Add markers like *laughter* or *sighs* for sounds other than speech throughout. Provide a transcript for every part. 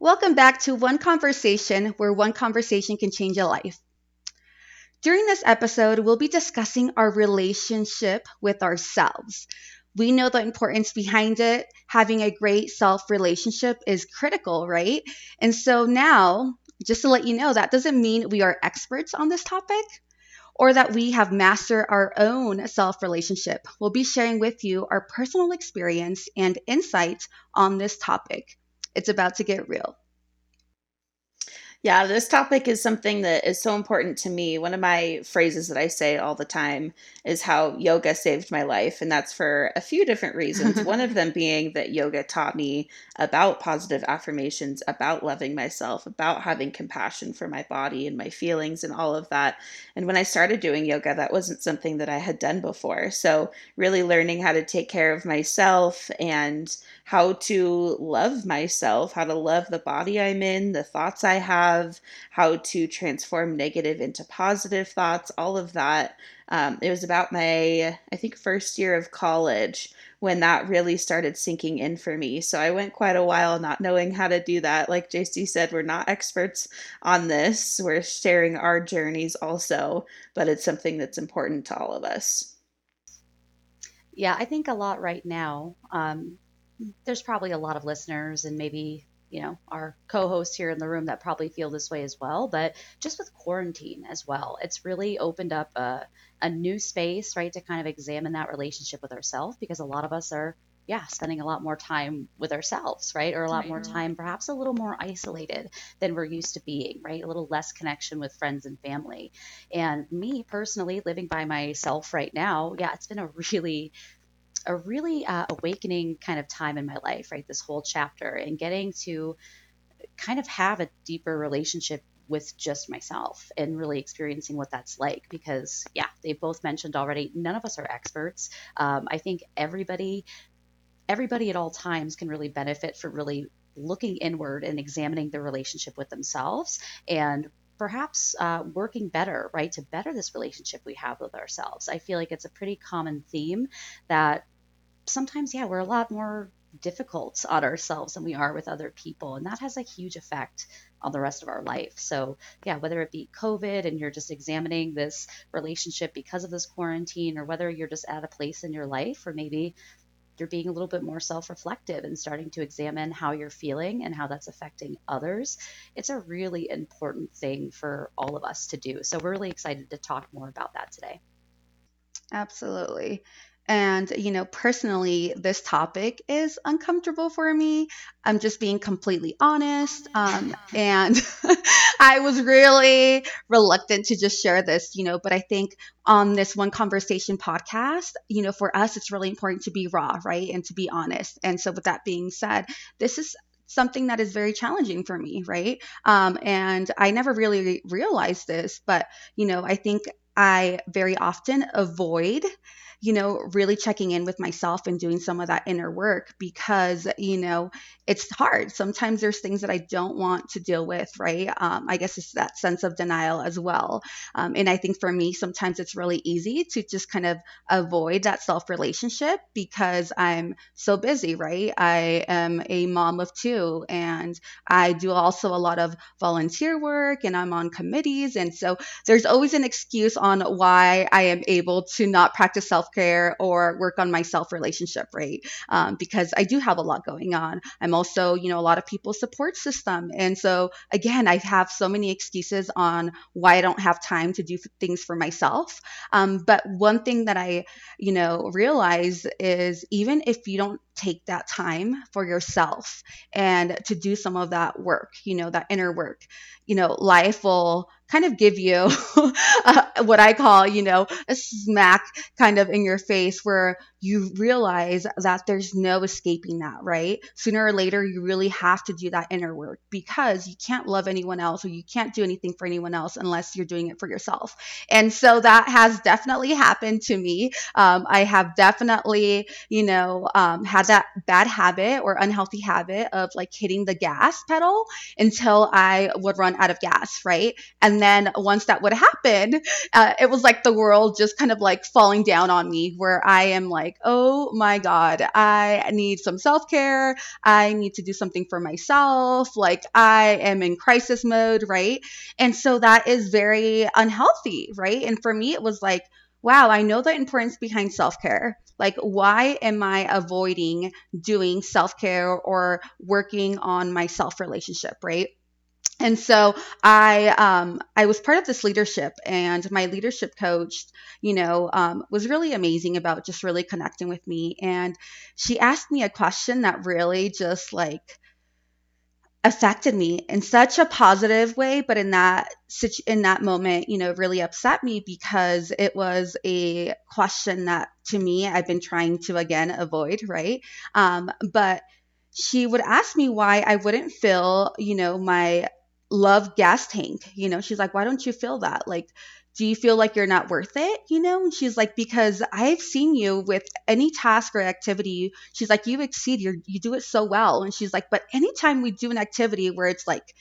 Welcome back to One Conversation, where one conversation can change a life. During this episode, we'll be discussing our relationship with ourselves. We know the importance behind it. Having a great self relationship is critical, right? And so now, just to let you know, that doesn't mean we are experts on this topic or that we have mastered our own self relationship. We'll be sharing with you our personal experience and insights on this topic. It's about to get real. Yeah, this topic is something that is so important to me. One of my phrases that I say all the time is how yoga saved my life. And that's for a few different reasons. One of *laughs* them being that yoga taught me about positive affirmations, about loving myself, about having compassion for my body and my feelings and all of that. And when I started doing yoga, that wasn't something that I had done before. So, really learning how to take care of myself and how to love myself, how to love the body I'm in, the thoughts I have, how to transform negative into positive thoughts, all of that. Um, it was about my, I think, first year of college when that really started sinking in for me. So I went quite a while not knowing how to do that. Like JC said, we're not experts on this. We're sharing our journeys also, but it's something that's important to all of us. Yeah, I think a lot right now. Um, there's probably a lot of listeners and maybe you know our co-hosts here in the room that probably feel this way as well but just with quarantine as well it's really opened up a, a new space right to kind of examine that relationship with ourselves because a lot of us are yeah spending a lot more time with ourselves right or a lot right. more mm-hmm. time perhaps a little more isolated than we're used to being right a little less connection with friends and family and me personally living by myself right now yeah it's been a *laughs* really a really uh, awakening kind of time in my life, right? This whole chapter and getting to kind of have a deeper relationship with just myself and really experiencing what that's like because yeah they both mentioned already none of us are experts um, i think everybody everybody at all times can really benefit from really looking inward and examining their relationship with themselves and perhaps uh, working better, right, to better this relationship we have with ourselves. I feel like it's a pretty common theme that sometimes, yeah, we're a lot more difficult on ourselves than we are with other people. And that has a huge effect on the rest of our life. So, yeah, whether it be COVID and you're just examining this relationship because of this quarantine, or whether you're just at a place in your life, or maybe you're being a little bit more self reflective and starting to examine how you're feeling and how that's affecting others, it's a really important thing for all of us to do. So, we're really excited to talk more about that today. Absolutely. And, you know, personally, this topic is uncomfortable for me. I'm just being completely honest. Um, *laughs* and *laughs* I was really reluctant to just share this, you know, but I think on this One Conversation podcast, you know, for us, it's really important to be raw, right? And to be honest. And so, with that being said, this is something that is very challenging for me, right? Um, and I never really realized this, but, you know, I think I very often avoid you know, really checking in with myself and doing some of that inner work because, you know, it's hard. Sometimes there's things that I don't want to deal with, right? Um, I guess it's that sense of denial as well. Um, and I think for me, sometimes it's really easy to just kind of avoid that self relationship because I'm so busy, right? I am a mom of two and I do also a lot of volunteer work and I'm on committees. And so there's always an excuse on why I am able to not practice self self care or work on my self relationship, right? Um, because I do have a lot going on. I'm also, you know, a lot of people's support system. And so, again, I have so many excuses on why I don't have time to do things for myself. Um, but one thing that I, you know, realize is even if you don't take that time for yourself and to do some of that work, you know, that inner work, you know, life will kind of give you *laughs* what I call, you know, a smack kind of in your face where you realize that there's no escaping that, right? Sooner or later, you really have to do that inner work because you can't love anyone else or you can't do anything for anyone else unless you're doing it for yourself. And so that has definitely happened to me. Um, I have definitely, you know, um, had that bad habit or unhealthy habit of like hitting the gas pedal until I would run out of gas, right? And then once that would happen, uh, it was like the world just kind of like falling down on me where I am like, oh my God, I need some self care. I need to do something for myself. Like I am in crisis mode, right? And so that is very unhealthy, right? And for me, it was like, wow, I know the importance behind self care. Like, why am I avoiding doing self care or working on my self relationship, right? And so I um, I was part of this leadership, and my leadership coach, you know, um, was really amazing about just really connecting with me. And she asked me a question that really just like affected me in such a positive way but in that in that moment you know really upset me because it was a question that to me i've been trying to again avoid right um, but she would ask me why i wouldn't fill you know my love gas tank you know she's like why don't you fill that like do you feel like you're not worth it? You know? And she's like, because I've seen you with any task or activity. She's like, you exceed, you you do it so well. And she's like, but anytime we do an activity where it's like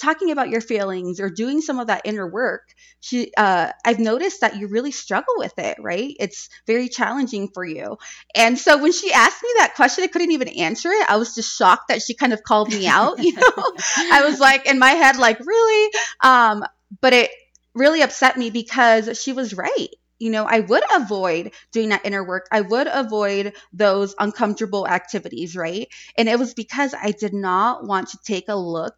talking about your feelings or doing some of that inner work, she, uh, I've noticed that you really struggle with it, right? It's very challenging for you. And so when she asked me that question, I couldn't even answer it. I was just shocked that she kind of called me out. *laughs* You know, I was like in my head, like, really? Um, but it really upset me because she was right. You know, I would avoid doing that inner work. I would avoid those uncomfortable activities, right? And it was because I did not want to take a look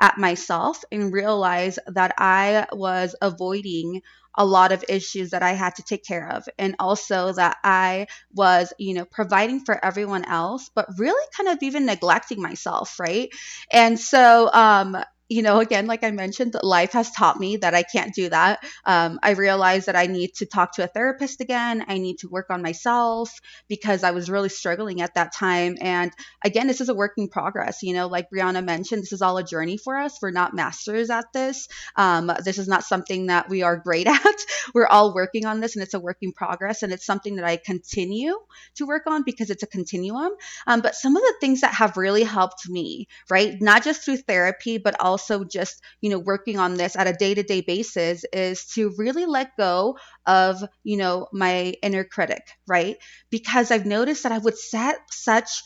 at myself and realize that I was avoiding a lot of issues that I had to take care of. And also that I was, you know, providing for everyone else, but really kind of even neglecting myself, right? And so, um, you know, again, like I mentioned, life has taught me that I can't do that. Um, I realized that I need to talk to a therapist again. I need to work on myself because I was really struggling at that time. And again, this is a work in progress. You know, like Brianna mentioned, this is all a journey for us. We're not masters at this. Um, this is not something that we are great *laughs* at. We're all working on this and it's a work in progress. And it's something that I continue to work on because it's a continuum. Um, but some of the things that have really helped me, right, not just through therapy, but also also just, you know, working on this at a day to day basis is to really let go of, you know, my inner critic, right? Because I've noticed that I would set such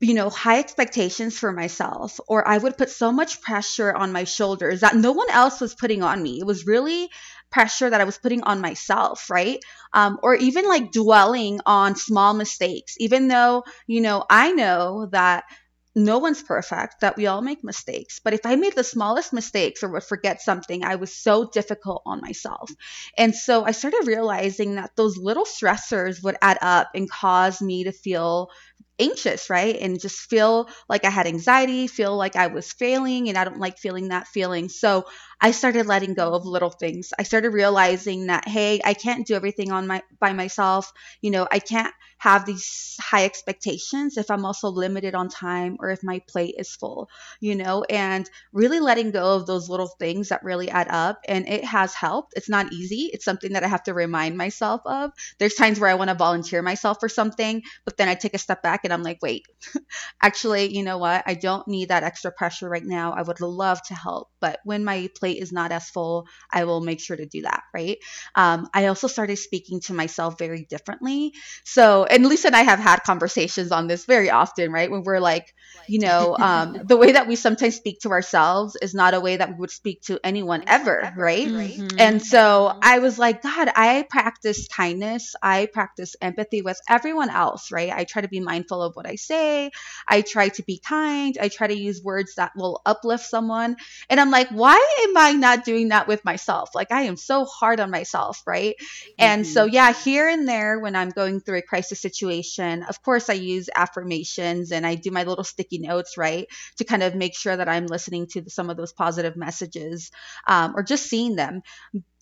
you know, high expectations for myself, or I would put so much pressure on my shoulders that no one else was putting on me. It was really pressure that I was putting on myself, right? Um, or even like dwelling on small mistakes, even though, you know, I know that no one's perfect, that we all make mistakes. But if I made the smallest mistakes or would forget something, I was so difficult on myself. And so I started realizing that those little stressors would add up and cause me to feel anxious, right? And just feel like I had anxiety, feel like I was failing, and I don't like feeling that feeling. So I started letting go of little things. I started realizing that hey, I can't do everything on my by myself. You know, I can't have these high expectations if I'm also limited on time or if my plate is full, you know, and really letting go of those little things that really add up and it has helped. It's not easy. It's something that I have to remind myself of. There's times where I want to volunteer myself for something, but then I take a step back and I'm like, wait, *laughs* actually, you know what? I don't need that extra pressure right now. I would love to help, but when my plate is not as full, I will make sure to do that, right? Um, I also started speaking to myself very differently. So, and Lisa and I have had conversations on this very often, right? When we're like, you know, um, the way that we sometimes speak to ourselves is not a way that we would speak to anyone ever, right? Mm-hmm. And so I was like, God, I practice kindness, I practice empathy with everyone else, right? I try to be mindful of what I say. I try to be kind. I try to use words that will uplift someone. And I'm like, why am I not doing that with myself? Like, I am so hard on myself, right? Mm-hmm. And so, mm-hmm. yeah, here and there, when I'm going through a crisis situation, of course, I use affirmations and I do my little sticky notes, right? To kind of make sure that I'm listening to some of those positive messages um, or just seeing them.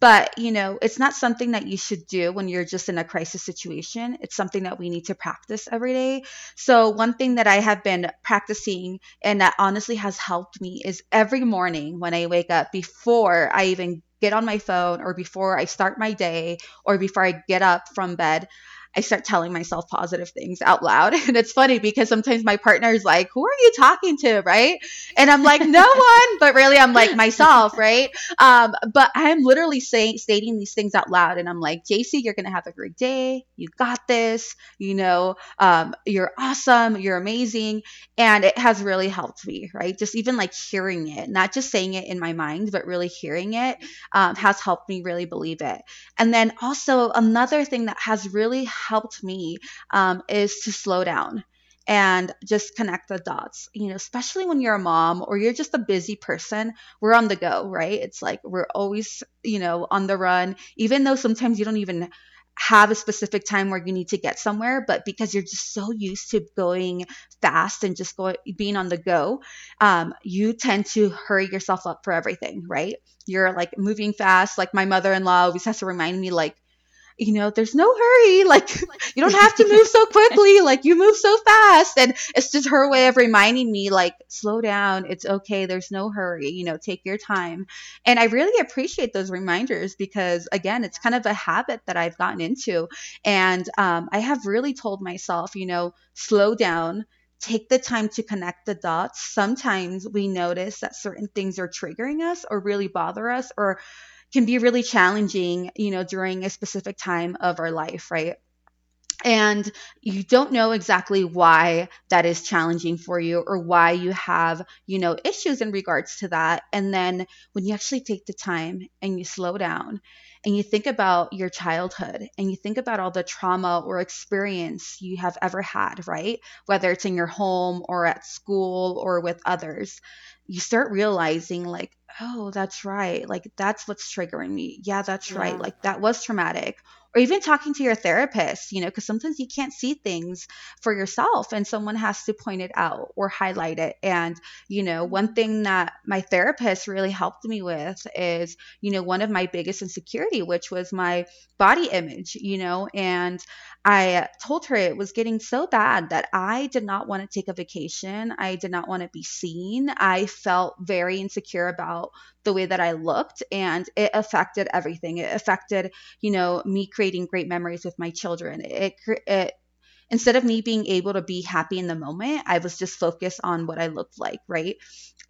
But, you know, it's not something that you should do when you're just in a crisis situation. It's something that we need to practice every day. So, one thing that I have been practicing and that honestly has helped me is every morning when I wake up, before I even get on my phone or before I start my day or before I get up from bed, I start telling myself positive things out loud. *laughs* And it's funny because sometimes my partner is like, Who are you talking to? Right. And I'm like, No *laughs* one. But really, I'm like myself. Right. Um, but I'm literally saying, stating these things out loud. And I'm like, JC, you're going to have a great day. You got this. You know, um, you're awesome. You're amazing. And it has really helped me. Right. Just even like hearing it, not just saying it in my mind, but really hearing it um, has helped me really believe it. And then also, another thing that has really helped me um, is to slow down and just connect the dots. You know, especially when you're a mom or you're just a busy person, we're on the go, right? It's like we're always, you know, on the run, even though sometimes you don't even have a specific time where you need to get somewhere, but because you're just so used to going fast and just going being on the go, um, you tend to hurry yourself up for everything, right? You're like moving fast. Like my mother-in-law always has to remind me, like, you know, there's no hurry. *laughs* Like, you don't have to move so *laughs* quickly. Like, you move so fast. And it's just her way of reminding me, like, slow down. It's okay. There's no hurry. You know, take your time. And I really appreciate those reminders because, again, it's kind of a habit that I've gotten into. And um, I have really told myself, you know, slow down take the time to connect the dots. Sometimes we notice that certain things are triggering us or really bother us or can be really challenging, you know, during a specific time of our life, right? and you don't know exactly why that is challenging for you or why you have you know issues in regards to that and then when you actually take the time and you slow down and you think about your childhood and you think about all the trauma or experience you have ever had right whether it's in your home or at school or with others you start realizing like oh, that's right. Like, that's what's triggering me. Yeah, that's yeah. right. Like, that was traumatic. Or even talking to your therapist, you know, because sometimes you can't see things for yourself and someone has to point it out or highlight it. And, you know, one mm-hmm. thing that my therapist really helped me with is, you know, one of my biggest insecurity, which was my body image, you know, and I told her it was getting so bad that I did not want to take a vacation. I did not want to be seen. I felt very insecure about the way that I looked and it affected everything. It affected, you know, me creating great memories with my children. It, it instead of me being able to be happy in the moment, I was just focused on what I looked like, right?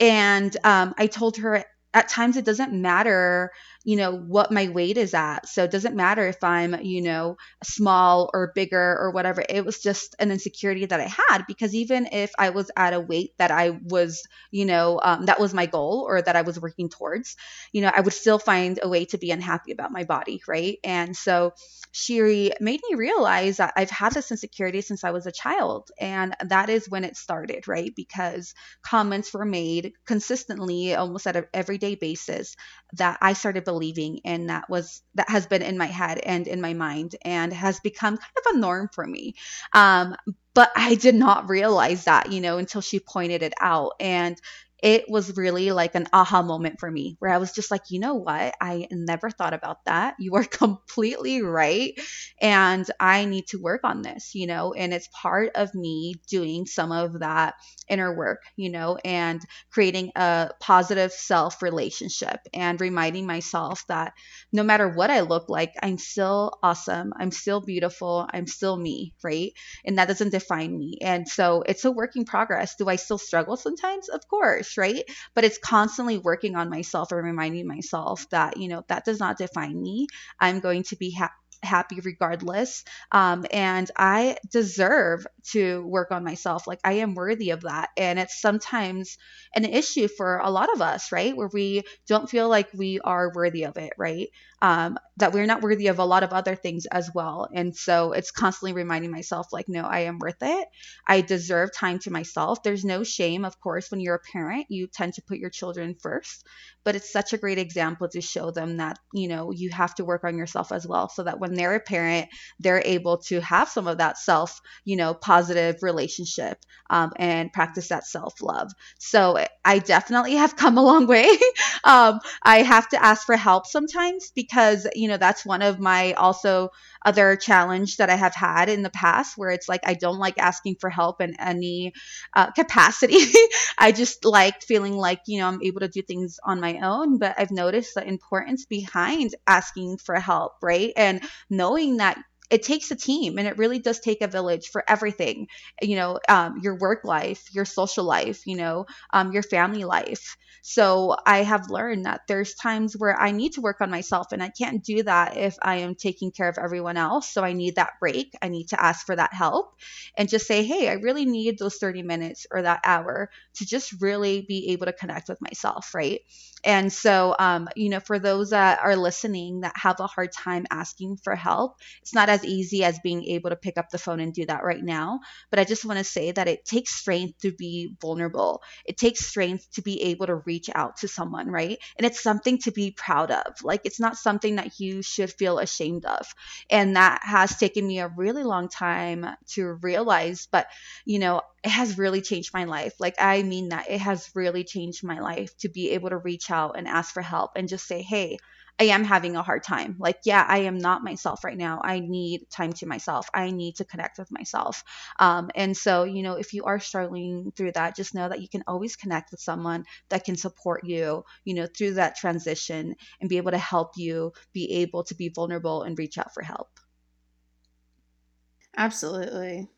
And um, I told her at times it doesn't matter you know what my weight is at. So it doesn't matter if i'm you know small or bigger or whatever. It was just an insecurity that i had because even if i was at a weight that i was you know um, that was my goal or that i was working towards you know i would still find a way to be unhappy about my body right? And so Shiri made me realize that i've had this insecurity since i was a child. And that is when it started right? Because comments were made consistently almost at an everyday basis that i started believing and that was that has been in my head and in my mind and has become kind of a norm for me. Um, but i did not realize that you know until she pointed it out. And it was really like an aha moment for me where I was just like, you know what? I never thought about that. You are *laughs* completely right. And I need to work on this, you know, and it's part of me doing some of that inner work, you know, and creating a positive self relationship and reminding myself that no matter what I look like, I'm still awesome. I'm still beautiful. I'm still me, right? And that doesn't define me. And so it's a work in progress. Do I still struggle sometimes? Of course, right? But it's constantly working on myself and reminding myself that, you know, that does not define me. I'm going to be happy happy regardless. Um, and I deserve to work on myself. Like I am worthy of that. And it's sometimes an issue for a lot of us, right? Where we don't feel like we are worthy of it, right? um, that we're not worthy of a lot of other things as well. And so it's constantly reminding myself, like, no, I am worth it. I deserve time to myself. There's no shame, of course, when you're a parent, you tend to put your children first. But it's such a great example to show them that, you know, you have to work on yourself as well so that when they're a parent, they're able to have some of that self, you know, positive relationship um, and practice that self love. So I definitely have come a long way. *laughs* um, I have to ask for help sometimes because you know that's one of my also other challenge that I have had in the past where it's like I don't like asking for help in any uh, capacity. *laughs* I just like feeling like you know I'm able to do things on my own. But I've noticed the importance behind asking for help, right? And knowing that it takes a team and it really does take a village for everything you know um, your work life your social life you know um, your family life so I have learned that there's times where I need to work on myself and I can't do that if I am taking care of everyone else. So I need that break. I need to ask for that help and just say, hey, I really need those 30 minutes or that hour to just really be able to connect with myself, right? And so, um, you know, for those that are listening that have a hard time asking for help, it's not as easy as being able to pick up the phone and do that right now. But I just want to say that it takes strength to be vulnerable. It takes strength to be able to reach out to someone, right? And it's something to be proud of. Like, it's not something that you should feel ashamed of. And that has taken me a really long time to realize. But, you know, it has really changed my life. Like, I mean that it has really changed my life to be able to reach out and ask for help and just say, hey, I am having a hard time. Like, yeah, I am not myself right now. I need time to myself. I need to connect with myself. Um, and so, you know, if you are struggling through that, just know that you can always connect with someone that can support you, you know, through that transition and be able to help you be able to be vulnerable and reach out for help. Absolutely.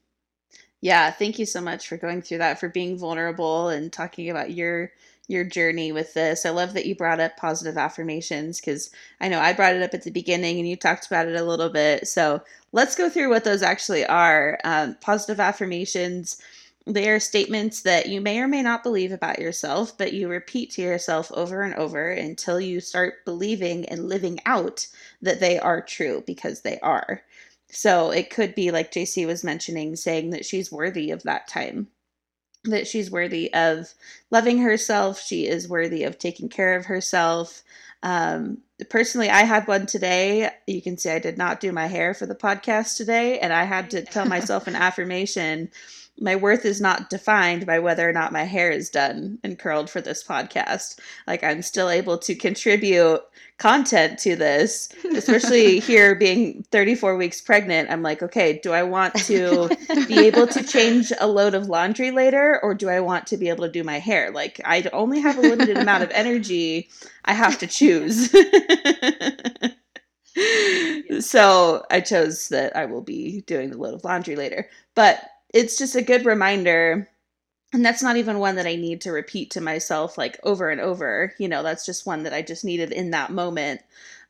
Yeah, thank you so much for going through that, for being vulnerable and talking about your your journey with this. I love that you brought up positive affirmations because I know I brought it up at the beginning and you talked about it a little bit. So let's go through what those actually are. Um, positive affirmations. They are statements that you may or may not believe about yourself, but you repeat to yourself over and over until you start believing and living out that they are true because they are. So it could be like JC was mentioning, saying that she's worthy of that time that she's worthy of loving herself. She is worthy of taking care of herself. Um, personally, I had one today. You can see I did not do my hair for the podcast today, and I had to tell myself an *laughs* affirmation my worth is not defined by whether or not my hair is done and curled for this podcast. Like I'm still able to contribute content to this, especially *laughs* here being 34 weeks pregnant. I'm like, okay, do I want to *laughs* be able to change a load of laundry later or do I want to be able to do my hair? Like I only have a limited amount of energy. I have to choose. *laughs* so I chose that I will be doing the load of laundry later. But it's just a good reminder and that's not even one that I need to repeat to myself like over and over. You know, that's just one that I just needed in that moment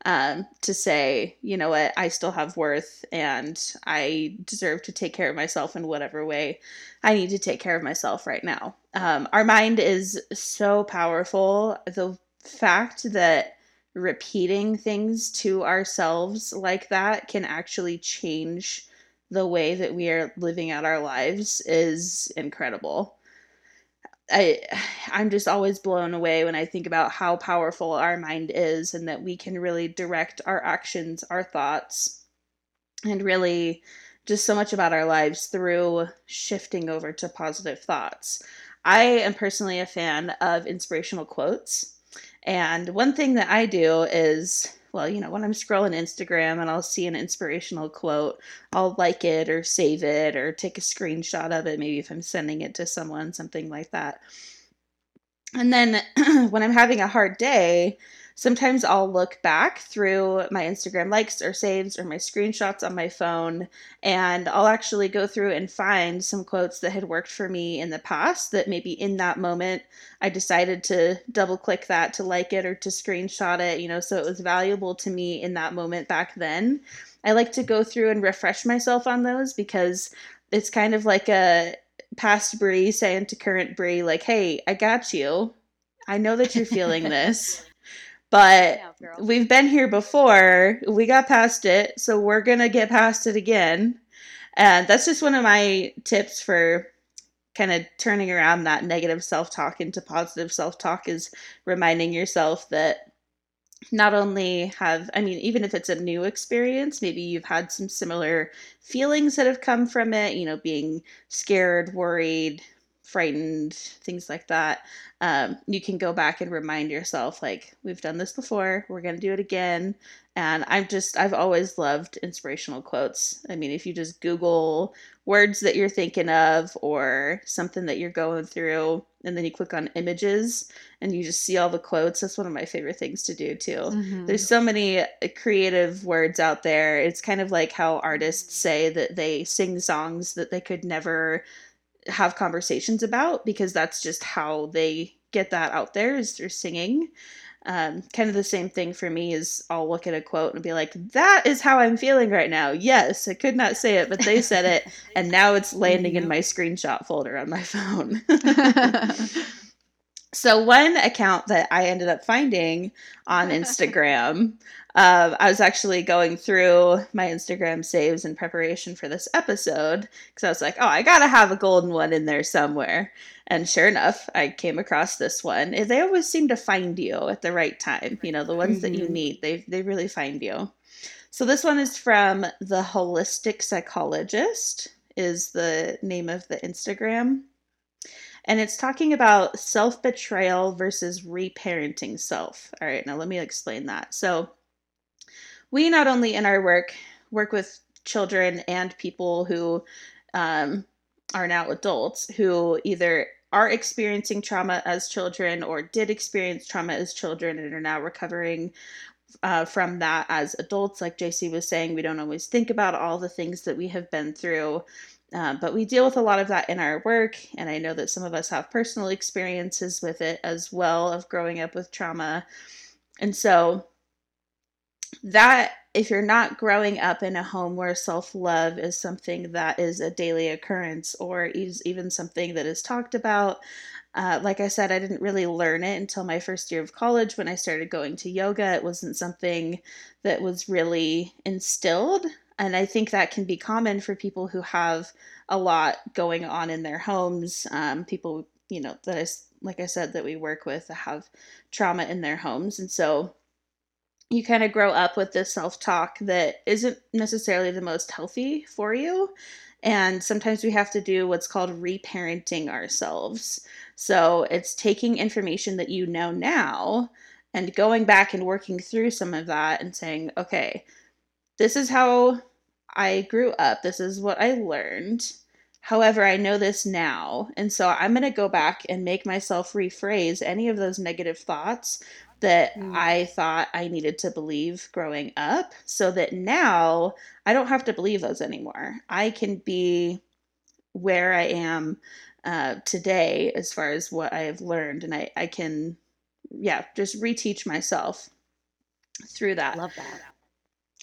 um, to say, you know what, I still have worth and I deserve to take care of myself in whatever way I need to take care of myself right now. Um, our mind is so powerful. The fact that repeating things to ourselves like that can actually change the way that we are living out our lives is incredible. I I'm just always blown away when I think about how powerful our mind is and that we can really direct our actions, our thoughts, and really just so much about our lives through shifting over to positive thoughts. I am personally a fan of inspirational quotes. And one thing that I do is well, you know, when I'm scrolling Instagram and I'll see an inspirational quote, I'll like it or save it or take a screenshot of it, maybe if I'm sending it to someone, something like that. And then *clears throat* when I'm having a hard day, sometimes I'll look back through my Instagram likes or saves or my screenshots on my phone, and I'll actually go through and find some quotes that had worked for me in the past that maybe in that moment I decided to double click that to like it or to screenshot it, you know, so it was valuable to me in that moment back then. I like to go through and refresh myself on those because it's kind of like a past Brie saying to current Brie, like, hey, I got you. I know that you're feeling *laughs* this. But we've been here before. We got past it, so we're going to get past it again. And that's just one of my tips for kind of turning around that negative self-talk into positive self-talk is reminding yourself that not only have i mean even if it's a new experience maybe you've had some similar feelings that have come from it you know being scared worried frightened, things like that, um, you can go back and remind yourself, like, we've done this before, we're going to do it again. And I'm just, I've always loved inspirational quotes. I mean, if you just Google words that you're thinking of or something that you're going through, and then you click on images and you just see all the quotes, that's one of my favorite things to do too. Mm-hmm. There's so many uh, creative words out there. It's kind of like how artists say that they sing songs that they could never have conversations about because that's just how they get that out there is through singing. Um, kind of the same thing for me is I'll look at a quote and be like, that is how I'm feeling right now. Yes, I could not say it, but they said it, *laughs* and now it's landing in my screenshot folder on my phone. *laughs* *laughs* so, one account that I ended up finding on *laughs* Instagram uh, I was actually going through my Instagram saves in preparation for this episode because I was like, oh, I gotta have a golden one in there somewhere. And sure enough, I came across this one. They always seem to find you at the right time. You know, the ones mm-hmm. that you mm-hmm. need, they they really find you. So this one is from the holistic psychologist is the name of the Instagram. And it's talking about self betrayal versus reparenting self. All right, now let me explain that. So, we not only in our work work with children and people who um, are now adults who either are experiencing trauma as children or did experience trauma as children and are now recovering uh, from that as adults. Like JC was saying, we don't always think about all the things that we have been through. Uh, but we deal with a lot of that in our work, and I know that some of us have personal experiences with it as well of growing up with trauma. And so that if you're not growing up in a home where self-love is something that is a daily occurrence or is even something that is talked about uh, like i said i didn't really learn it until my first year of college when i started going to yoga it wasn't something that was really instilled and i think that can be common for people who have a lot going on in their homes um, people you know that is like i said that we work with have trauma in their homes and so you kind of grow up with this self talk that isn't necessarily the most healthy for you. And sometimes we have to do what's called reparenting ourselves. So it's taking information that you know now and going back and working through some of that and saying, okay, this is how I grew up, this is what I learned. However, I know this now. And so I'm going to go back and make myself rephrase any of those negative thoughts that mm. I thought I needed to believe growing up so that now I don't have to believe those anymore. I can be where I am uh, today as far as what I have learned, and I, I can, yeah, just reteach myself through that. Love that.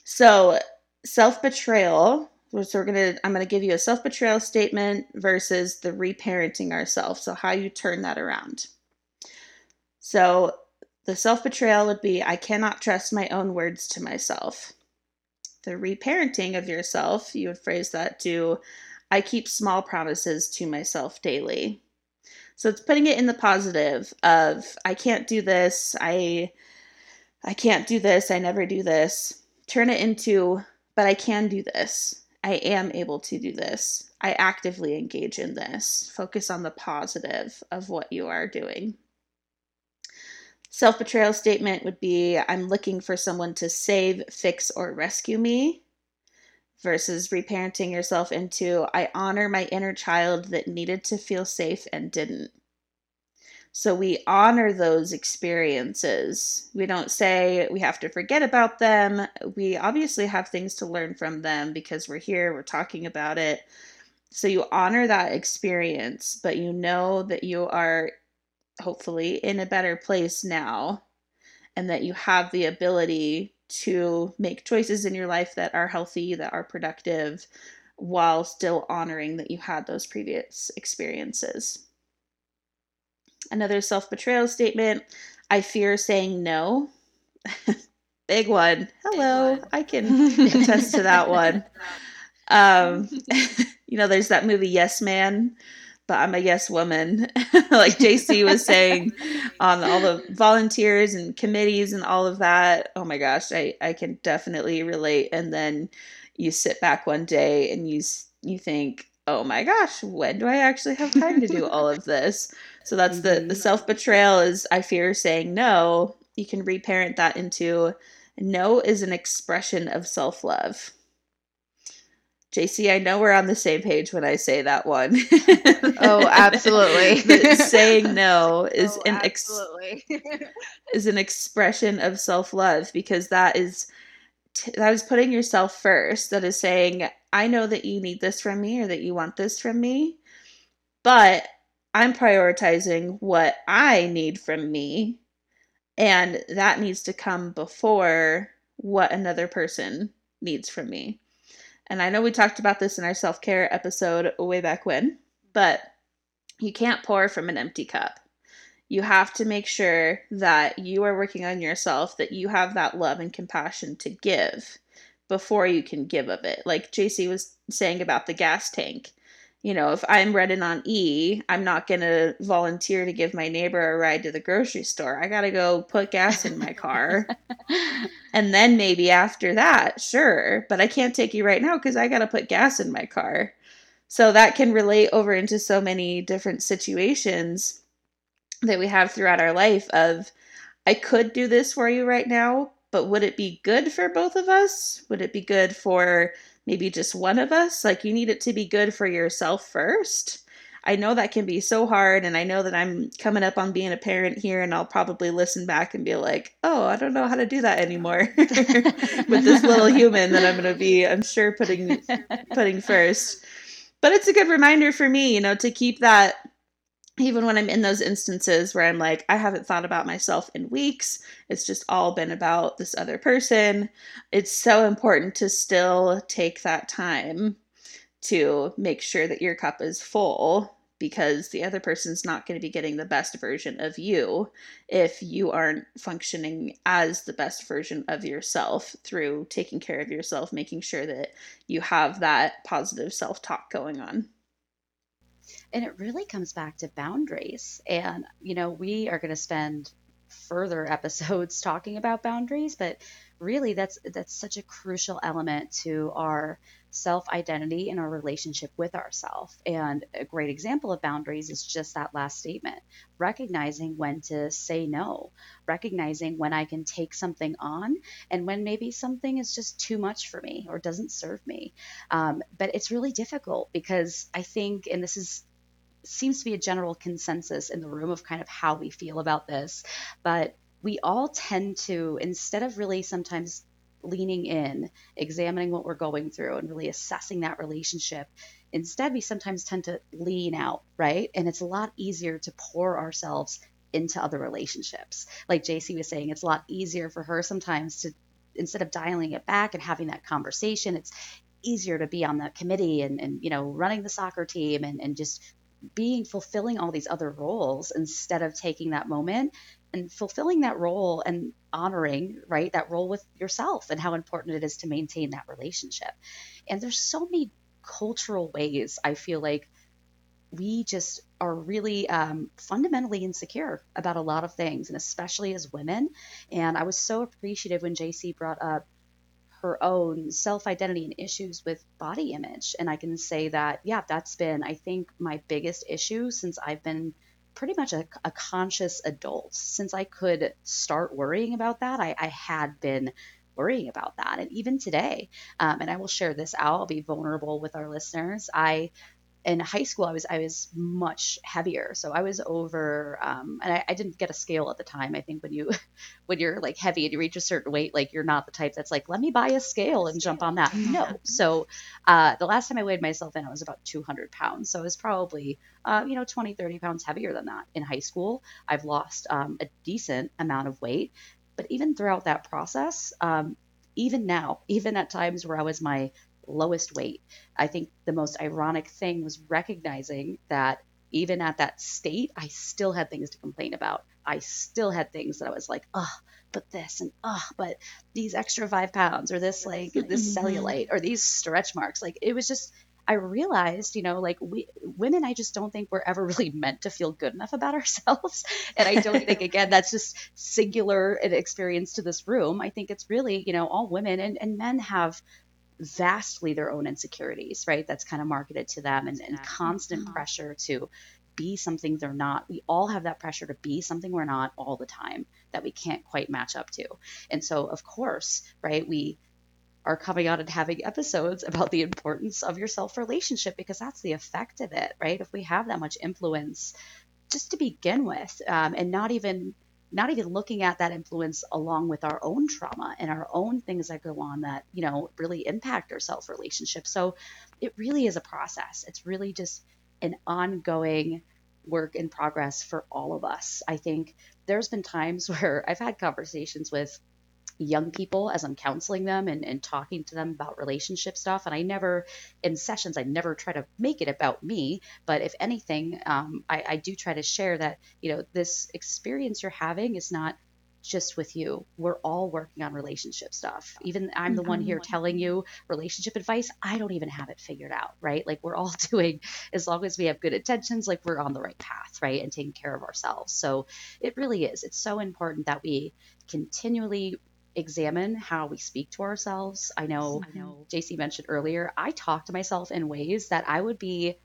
So, self betrayal. So we're gonna. I'm gonna give you a self betrayal statement versus the reparenting ourselves. So how you turn that around. So the self betrayal would be I cannot trust my own words to myself. The reparenting of yourself, you would phrase that to I keep small promises to myself daily. So it's putting it in the positive of I can't do this, I I can't do this, I never do this. Turn it into but I can do this. I am able to do this. I actively engage in this. Focus on the positive of what you are doing. Self betrayal statement would be I'm looking for someone to save, fix, or rescue me, versus reparenting yourself into I honor my inner child that needed to feel safe and didn't. So we honor those experiences. We don't say we have to forget about them. We obviously have things to learn from them because we're here, we're talking about it. So you honor that experience, but you know that you are hopefully in a better place now and that you have the ability to make choices in your life that are healthy, that are productive, while still honoring that you had those previous experiences. Another self betrayal statement I fear saying no. *laughs* Big one. Hello. Big one. I can *laughs* attest to that one. Um, *laughs* you know, there's that movie Yes Man but I'm a yes woman. like JC was saying on all the volunteers and committees and all of that. Oh my gosh, I, I can definitely relate. And then you sit back one day and you you think, oh my gosh, when do I actually have time to do all of this? So that's mm-hmm. the the mm-hmm. self betrayal is I fear saying no. You can reparent that into no is an expression of self love. JC, I know we're on the same page when I say that one. *laughs* oh, absolutely. *laughs* saying no *laughs* is oh, an ex- is an expression of self-love because that is t- that is putting yourself first. That is saying, I know that you need this from me or that you want this from me, but I'm prioritizing what I need from me, and that needs to come before what another person needs from me. And I know we talked about this in our self care episode way back when, but you can't pour from an empty cup. You have to make sure that you are working on yourself, that you have that love and compassion to give before you can give of it. Like JC was saying about the gas tank you know, if I'm running on E, I'm not going to volunteer to give my neighbor a ride to the grocery store. I got to go put gas in my car. *laughs* and then maybe after that, sure. But I can't take you right now because I got to put gas in my car. So that can relate over into so many different situations that we have throughout our life of I could do this for you right now, but would it be good for both of us? Would it be good for maybe just one of us. Like you need it to be good for yourself first. I know that can be so hard, and I know that I'm coming up on being a parent here, and I'll probably listen back and be like, oh, I don't know how to do that anymore *laughs* with this little *laughs* human that I'm going to be, I'm sure, putting putting first. But it's a good reminder for me, you know, to keep that even when I'm in those instances where I'm like, I haven't thought about myself in weeks, it's just all been about this other person, it's so important to still take that time to make sure that your cup is full because the other person's not going to be getting the best version of you if you aren't functioning as the best version of yourself through taking care of yourself, making sure that you have that positive self talk going on. And it really comes back to boundaries. And, you know, we are going to spend further *laughs* episodes talking about boundaries, but really that's that's such a crucial element to our self-identity and our relationship with ourself. And a great example of boundaries is just that last statement, recognizing when to say no, recognizing when I can take something on and when maybe something is just too much for me or doesn't serve me. Um, but it's really difficult because I think, and this is seems to be a general consensus in the room of kind of how we feel about this. But we all tend to, instead of really sometimes leaning in, examining what we're going through, and really assessing that relationship, instead we sometimes tend to lean out, right? And it's a lot easier to pour ourselves into other relationships. Like JC was saying, it's a lot easier for her sometimes to instead of dialing it back and having that conversation, it's easier to be on the committee and, and you know running the soccer team and, and just being fulfilling all these other roles instead of taking that moment and fulfilling that role and honoring right that role with yourself and how important it is to maintain that relationship. And there's so many cultural ways i feel like we just are really um, fundamentally insecure about a lot of things and especially as women. And i was so appreciative when jc brought up her own self identity and issues with body image. And I can say that, yeah, that's been, I think, my biggest issue since I've been pretty much a, a conscious adult. Since I could start worrying about that, I, I had been worrying about that. And even today, um, and I will share this out, I'll be vulnerable with our listeners. I in high school i was i was much heavier. So i was over um, and I, I, didn't get a scale at the time i think when you *laughs* when you're like heavy and you reach a certain weight like you're not the type that's like let me buy a scale and jump on that. No. So uh, the last time i weighed myself in i was about 200 pounds. So i was probably uh, you know 20 30 pounds heavier than that in high school. I've lost um, a decent amount of weight. But even throughout that process um, even now even at times where i was my lowest weight. I think the most ironic thing was recognizing that even at that state, I still had things to complain about. I still had things that I was like, oh, but this and oh, but these extra five pounds or this like this mm-hmm. cellulite or these stretch marks. Like it was just, I realized, you know, like we women, I just don't think we're ever *laughs* really meant to feel good enough about ourselves. *laughs* And I don't think, *laughs* again, that's just singular an experience to this room. I think it's really, you know, all women and, and men have vastly their own insecurities, right? That's kind of marketed to them and, and constant Mm-hmm. pressure to be something they're not. We all have that pressure to be something we're not all the time that we can't quite match up to. And so, of course, right, we are coming out and having episodes *laughs* about the importance of your self relationship because that's the effect of it, right? If we have that much influence just to begin with, um, and not even not even looking at that influence along with our own trauma and our own things that go on that you know really impact our self relationship so it really is a process. It's really just an ongoing work in progress for all of us. I think there's been times *laughs* where i've had conversations with young people as I'm counseling them and, and talking to them about relationship stuff. And I never, in sessions, I never try to make it about me. But if anything, um, I, I do try to share that, you know, this experience you're having is not just with you. We're all working on relationship stuff. Even I'm the one here telling you relationship advice. I don't even have it figured out, right? Like we're all *laughs* doing, as long as we have good intentions, like we're on the right path, right? And taking care of ourselves. So it really is. It's so important that we continually examine how we speak to ourselves. I know, I know JC mentioned earlier, I talk to myself in ways that I would be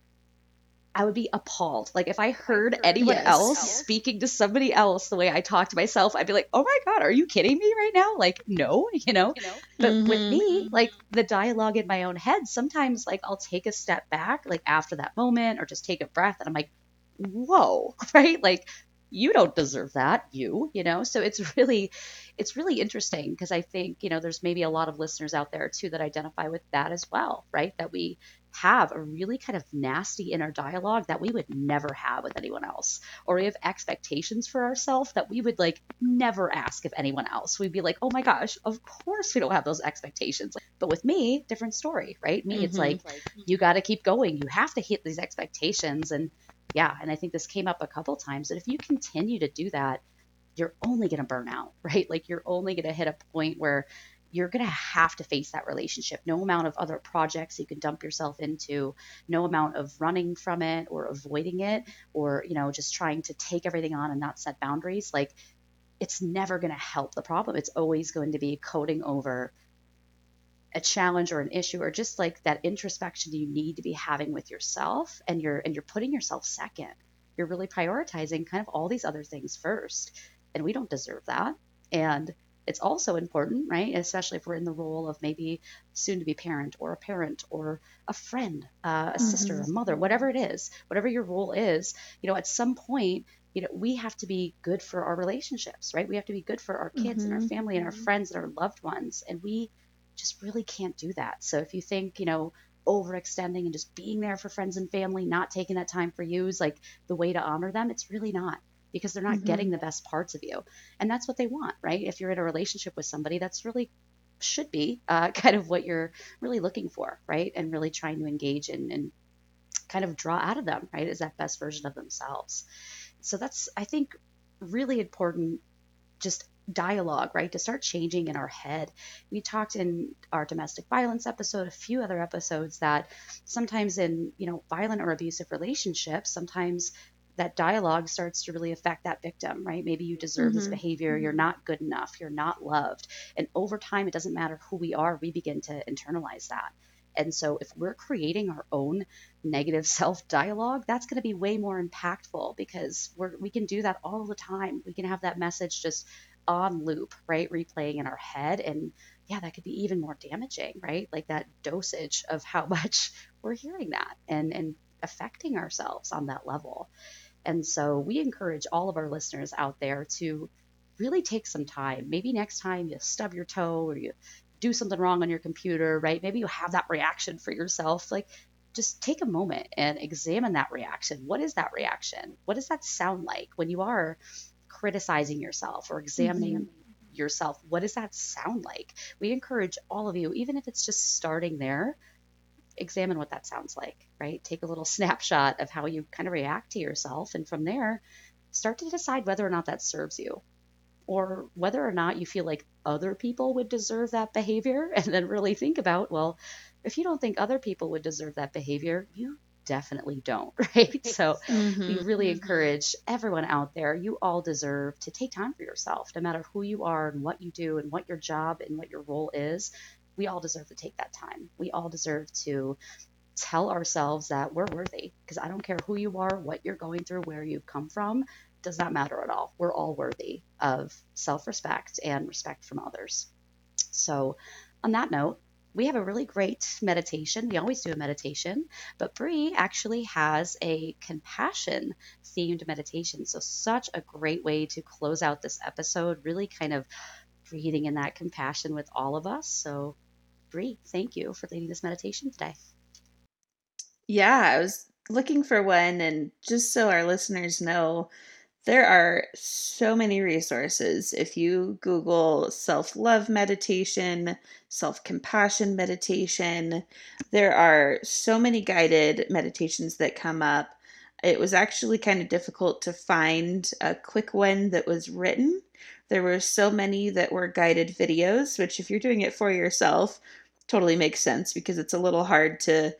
I would be appalled. Like if I heard anyone Yes. else speaking to somebody else the way I talk to myself, I'd be like, "Oh my god, are you kidding me right now?" Like, no, *laughs* you know. But with Mhm. me, like the dialogue in my own head, sometimes like I'll take a step back, like after that moment, or just take a breath, and I'm like, "Whoa!" *laughs* Right? Like you don't deserve that, you, you know. So it's *laughs* really, it's really interesting because I think you know there's maybe a lot of listeners out there too that identify with that as well, right? That we have a really kind of nasty inner dialogue that we would never have with anyone else or we have expectations for ourselves that we would like never ask of anyone else we'd be like oh my gosh of course we don't have those expectations but with me different story right me it's Mhm. like you got to keep going you have to hit these expectations and yeah and i think this came up a couple times that if you continue to do that you're only going to burn out *laughs* right like you're only going to hit a point where you're going to have to face that relationship. No amount of other projects you can dump yourself into, no amount of running from it or avoiding it or, you know, just trying to take everything on and not set boundaries. Like it's never going to help the problem. It's always going to be coating over a challenge or an issue or just like that introspection you need to be having with yourself and you're and you're putting yourself second. You're really prioritizing kind of all these other things first. And we don't deserve that. And it's also important, right? Especially if we're in the role of maybe soon to be parent or a parent or a friend, uh, a sister, a mother, whatever it is, whatever your role is, you know, at some point, you know, we have to be good for our relationships, right? We have to be good for our kids and our Mhm. family and our friends and our loved ones. And we just really can't do that. So if you think, you know, overextending and just being there for friends and family, not taking that time for you is like the way to honor them, it's really not because they're not Mhm. getting the best parts of you. And that's what they want, right? If you're in a relationship with somebody, that's really should be *laughs* uh, kind of what you're really looking for, right? And really trying to engage in and kind of draw out of them, right? Is that best version of themselves. So that's, I think, really important just dialogue, right? To start changing in our head. We talked in our domestic violence episode, a few other episodes that sometimes in, you know, violent or abusive relationships, sometimes that dialogue starts to really affect that victim, right? Maybe you deserve this Mhm. behavior, you're not good enough, you're not loved. And over time, it doesn't matter who we are, we begin to internalize that. And so if we're creating our own negative *laughs* self dialogue, that's going to be way more impactful because we're, we can do that all the time. We can have that message just on loop, right? Replaying in our head. And yeah, that could be even more damaging, right? Like that dosage of how *laughs* much we're hearing that and, and affecting ourselves on that level. And so we encourage all of our listeners out there to really take some time. Maybe next time you stub your toe or you do something wrong on your computer, right? Maybe you have that reaction for yourself. Like, just take a moment and examine that reaction. What is that reaction? What does that sound like when you are criticizing yourself or examining mm-hmm. yourself? What does that sound like? We encourage all of you, even if it's just starting there, examine what that sounds like, right? Take a little *laughs* snapshot of how you kind of react to yourself. And from there, start to decide whether or not that serves you or whether or not you feel like other people would deserve that behavior. *laughs* And then really think about, well, if you don't think other people would deserve that behavior, you definitely don't, *laughs* right? So Mhm. we really encourage everyone out there, you all deserve to take time for yourself, no matter who you are and what you do and what your job and what your role is. we all deserve to take that time. We all deserve to tell ourselves that we're worthy because I don't care who you are, what you're going through, where you've come from, does not matter at all. We're all worthy of self respect and respect from others. So, on that note, we have a really great meditation. We always do a meditation, but Bree actually has a compassion themed meditation. So, such a great way to close out this episode, really kind of breathing in that compassion with all of us. So, Bree, thank you for leading this meditation today. Yeah, I was looking for one, and just so our listeners know, there are so many resources. If you Google self love meditation, self compassion meditation, there are so many guided meditations that come up. It was actually kind of difficult to find a quick one that was written. There were so many that were guided videos, which, if you're doing it for yourself, totally makes sense because it's a little hard to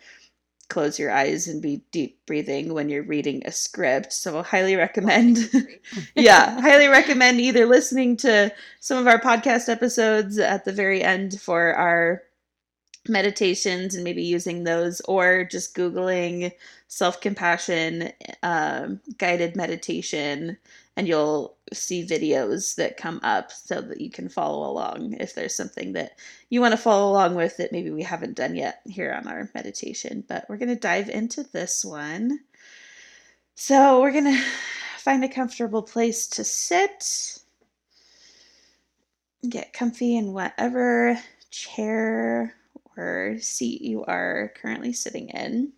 close your eyes and be deep breathing when you're reading a script. So highly recommend *laughs* *laughs* yeah, highly recommend either listening to some of our podcast episodes at the very end for our meditations and maybe using those or just googling self-compassion um, guided meditation and you'll see videos that come up so that you can follow along if there's something that you want to follow along with that maybe we haven't done yet here on our meditation. But we're going to dive into this one. So we're going *sighs* to find a comfortable place to sit. Get comfy in whatever chair or seat you are currently sitting in.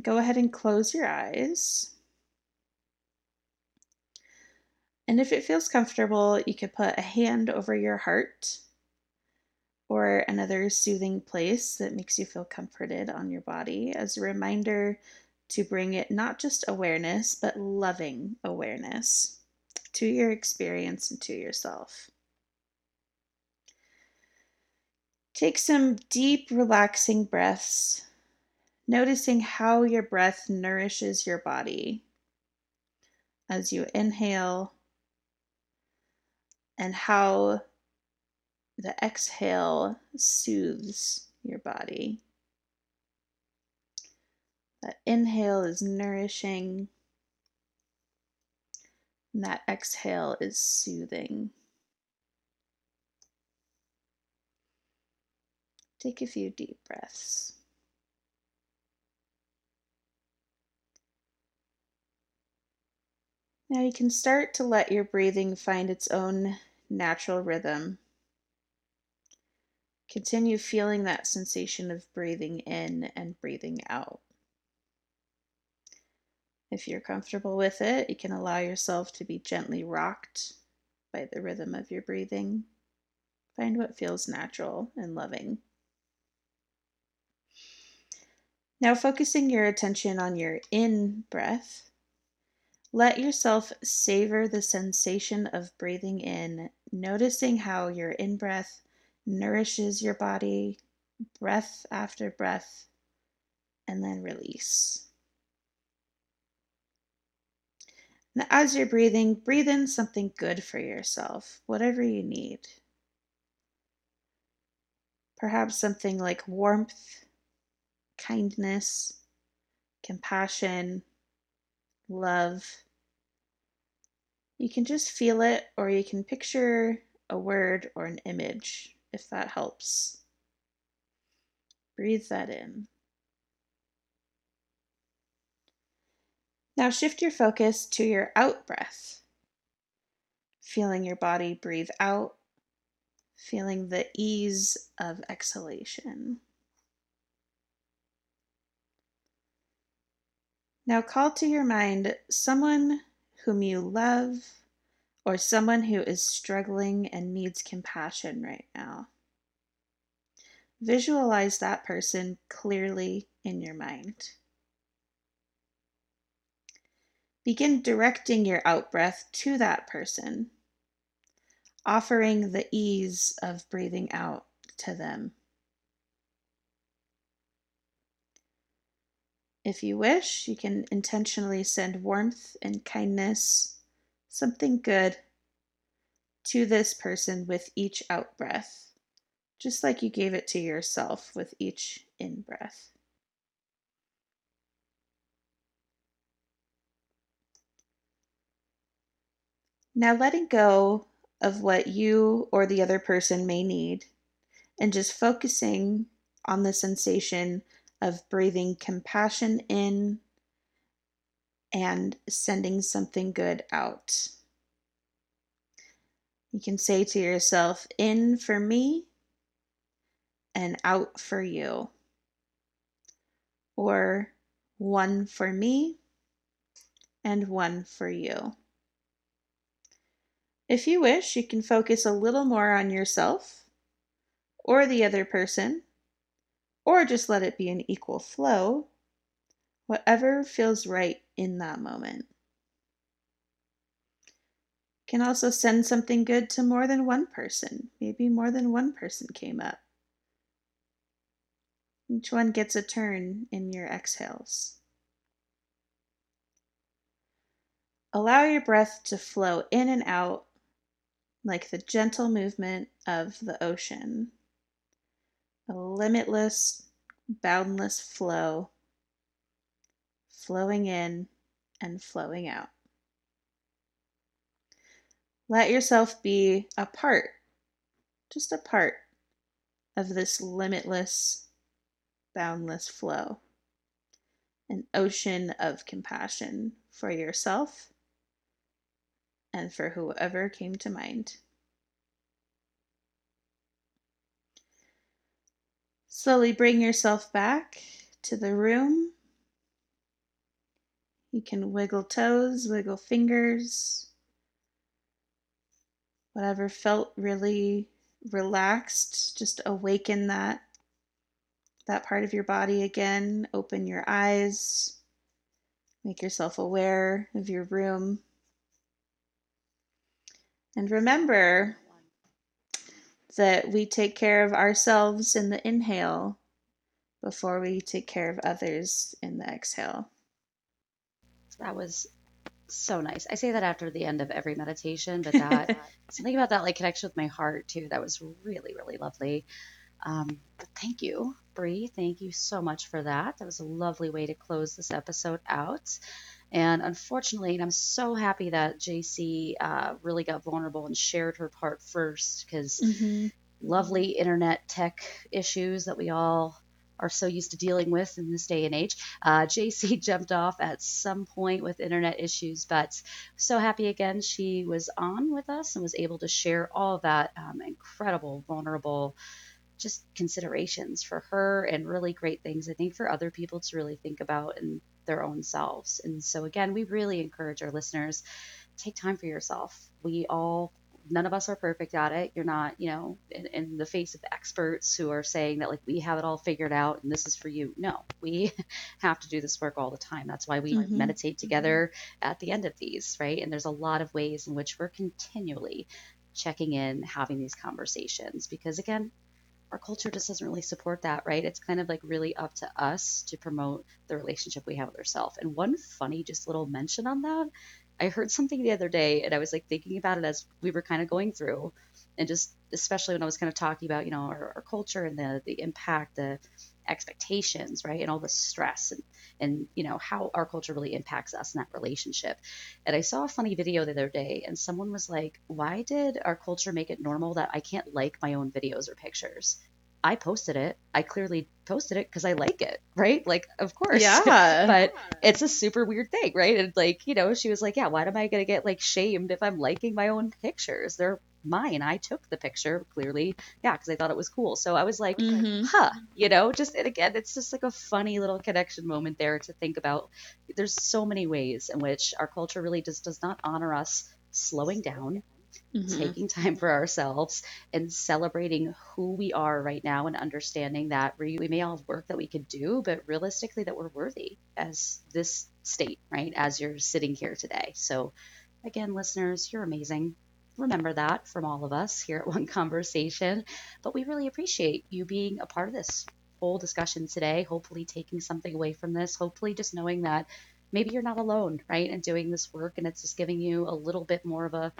Go ahead and close your eyes. And if it feels comfortable, you could put a hand over your heart or another soothing place that makes you feel comforted on your body as a reminder to bring it not just awareness, but loving awareness to your experience and to yourself. Take some deep, relaxing breaths, noticing how your breath nourishes your body as you inhale and how the exhale soothes your body. That inhale is nourishing, and that exhale is soothing. Take a few deep breaths. Now you can start to let your breathing find its own natural rhythm. Continue feeling that sensation of breathing in and breathing out. If you're comfortable with it, you can allow yourself to be gently rocked by the rhythm of your breathing. Find what feels natural and loving. Now, focusing your attention on your in breath, let yourself savor the sensation of breathing in, noticing how your in breath nourishes your body, breath after breath, and then release. And as you're breathing, breathe in something good for yourself, whatever you need. Perhaps something like warmth, kindness, compassion love. You can just feel it, or you can picture a word or an image if that helps. Breathe that in. Now shift your focus to your out breath, feeling your body breathe out, feeling the ease of exhalation. Now call to your mind someone whom you love or someone who is struggling and needs compassion right now. Visualize that person clearly in your mind. Begin directing your out breath to that person, offering the ease of breathing out to them. If you wish, you can intentionally send warmth and kindness, something good, to this person with each out breath, just like you gave it to yourself with each in breath. Now, letting go of what you or the other person may need and just focusing on the sensation of breathing compassion in and sending something good out. You can say to yourself, in for me and out for you. Or one for me and one for you. If you wish, you can focus a little more on yourself or the other person, or just let it be an equal flow, whatever feels right in that moment. Can also send something good to more than one person. Maybe more than one person came up. Each one gets a turn in your exhales. Allow your breath to flow in and out like the gentle movement of the ocean. A limitless, boundless flow, flowing in and flowing out. Let yourself be a part, just a part of this limitless, boundless flow, an ocean of compassion for yourself and for whoever came to mind. Slowly bring yourself back to the room. You can wiggle toes, wiggle fingers, whatever felt really relaxed, just awaken that that part of your body again. Open your eyes. Make yourself aware of your room. And remember that we take care of ourselves in the inhale before we take care of others in the exhale. That was so nice. I say that after the end of every meditation, but that *laughs* something about that like connection with my heart too. That was really, really lovely. Um, thank you, Bree. Thank you so much for that. That was a lovely way to close this episode out. And unfortunately, and I'm so happy that JC uh, really got vulnerable and shared her part first because mm-hmm. lovely internet tech issues that we all are so used to dealing with in this day and age. Uh, JC *laughs* jumped off at some point with internet issues, but so happy again she was on with us and was able to share all of that um, incredible, vulnerable just considerations for her and really great things I think for other people to really think about and their own selves. And so, again, we really encourage our listeners take time for yourself. We all none of us are perfect at it. You're not, you know, in, in, the face of experts who are saying that like we have it all figured out and this is for you. No, we *laughs* have to do this work all the time. That's why we mm-hmm. meditate together at the end of these, right? And there's a lot of ways in which we're continually checking in, having these conversations because again, our culture just doesn't really support that, right? It's kind of like really up to us to promote the relationship we have with ourselves. And one funny, just little mention on that, I heard something the other day and I was like thinking about it as we were kind of going through, and just especially when I was kind of talking about, you know, our, our culture and the the impact, the expectations, right? And all the stress and, and, you know, how our culture really impacts us in that relationship. And I saw a funny video the other day and someone was like, why did our culture make it normal that I can't like my own videos or pictures? I posted it. I clearly posted it because I like it, right? Like, of course. Yeah. *laughs* but it's a super weird thing, right? And like, you know, she was like, yeah, why am I going to get like shamed if I'm liking my own pictures? They're mine. I took the picture clearly, yeah, because I thought it was cool. So I was like, mm-hmm. huh, you know, just and again, it's just like a funny little connection moment there to think about. There's so many ways in which our culture really just does not honor us slowing down. Mm-hmm. Taking time for ourselves and celebrating who we are right now, and understanding that we, we may all have work that we could do, but realistically, that we're worthy as this state, right? As you're sitting here today. So, again, listeners, you're amazing remember that from all of us here at *laughs* One Conversation. But we really appreciate you being a part of this whole discussion today. Hopefully, taking something away from this. Hopefully, just knowing that maybe you're not alone, right? And doing this work, and it's just giving you a little bit more of a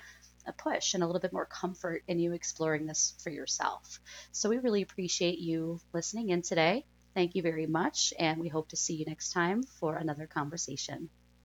a push and a little bit more comfort in you exploring this for yourself. So we really appreciate you listening in today. Thank you very much, and we hope to see you next time for another conversation.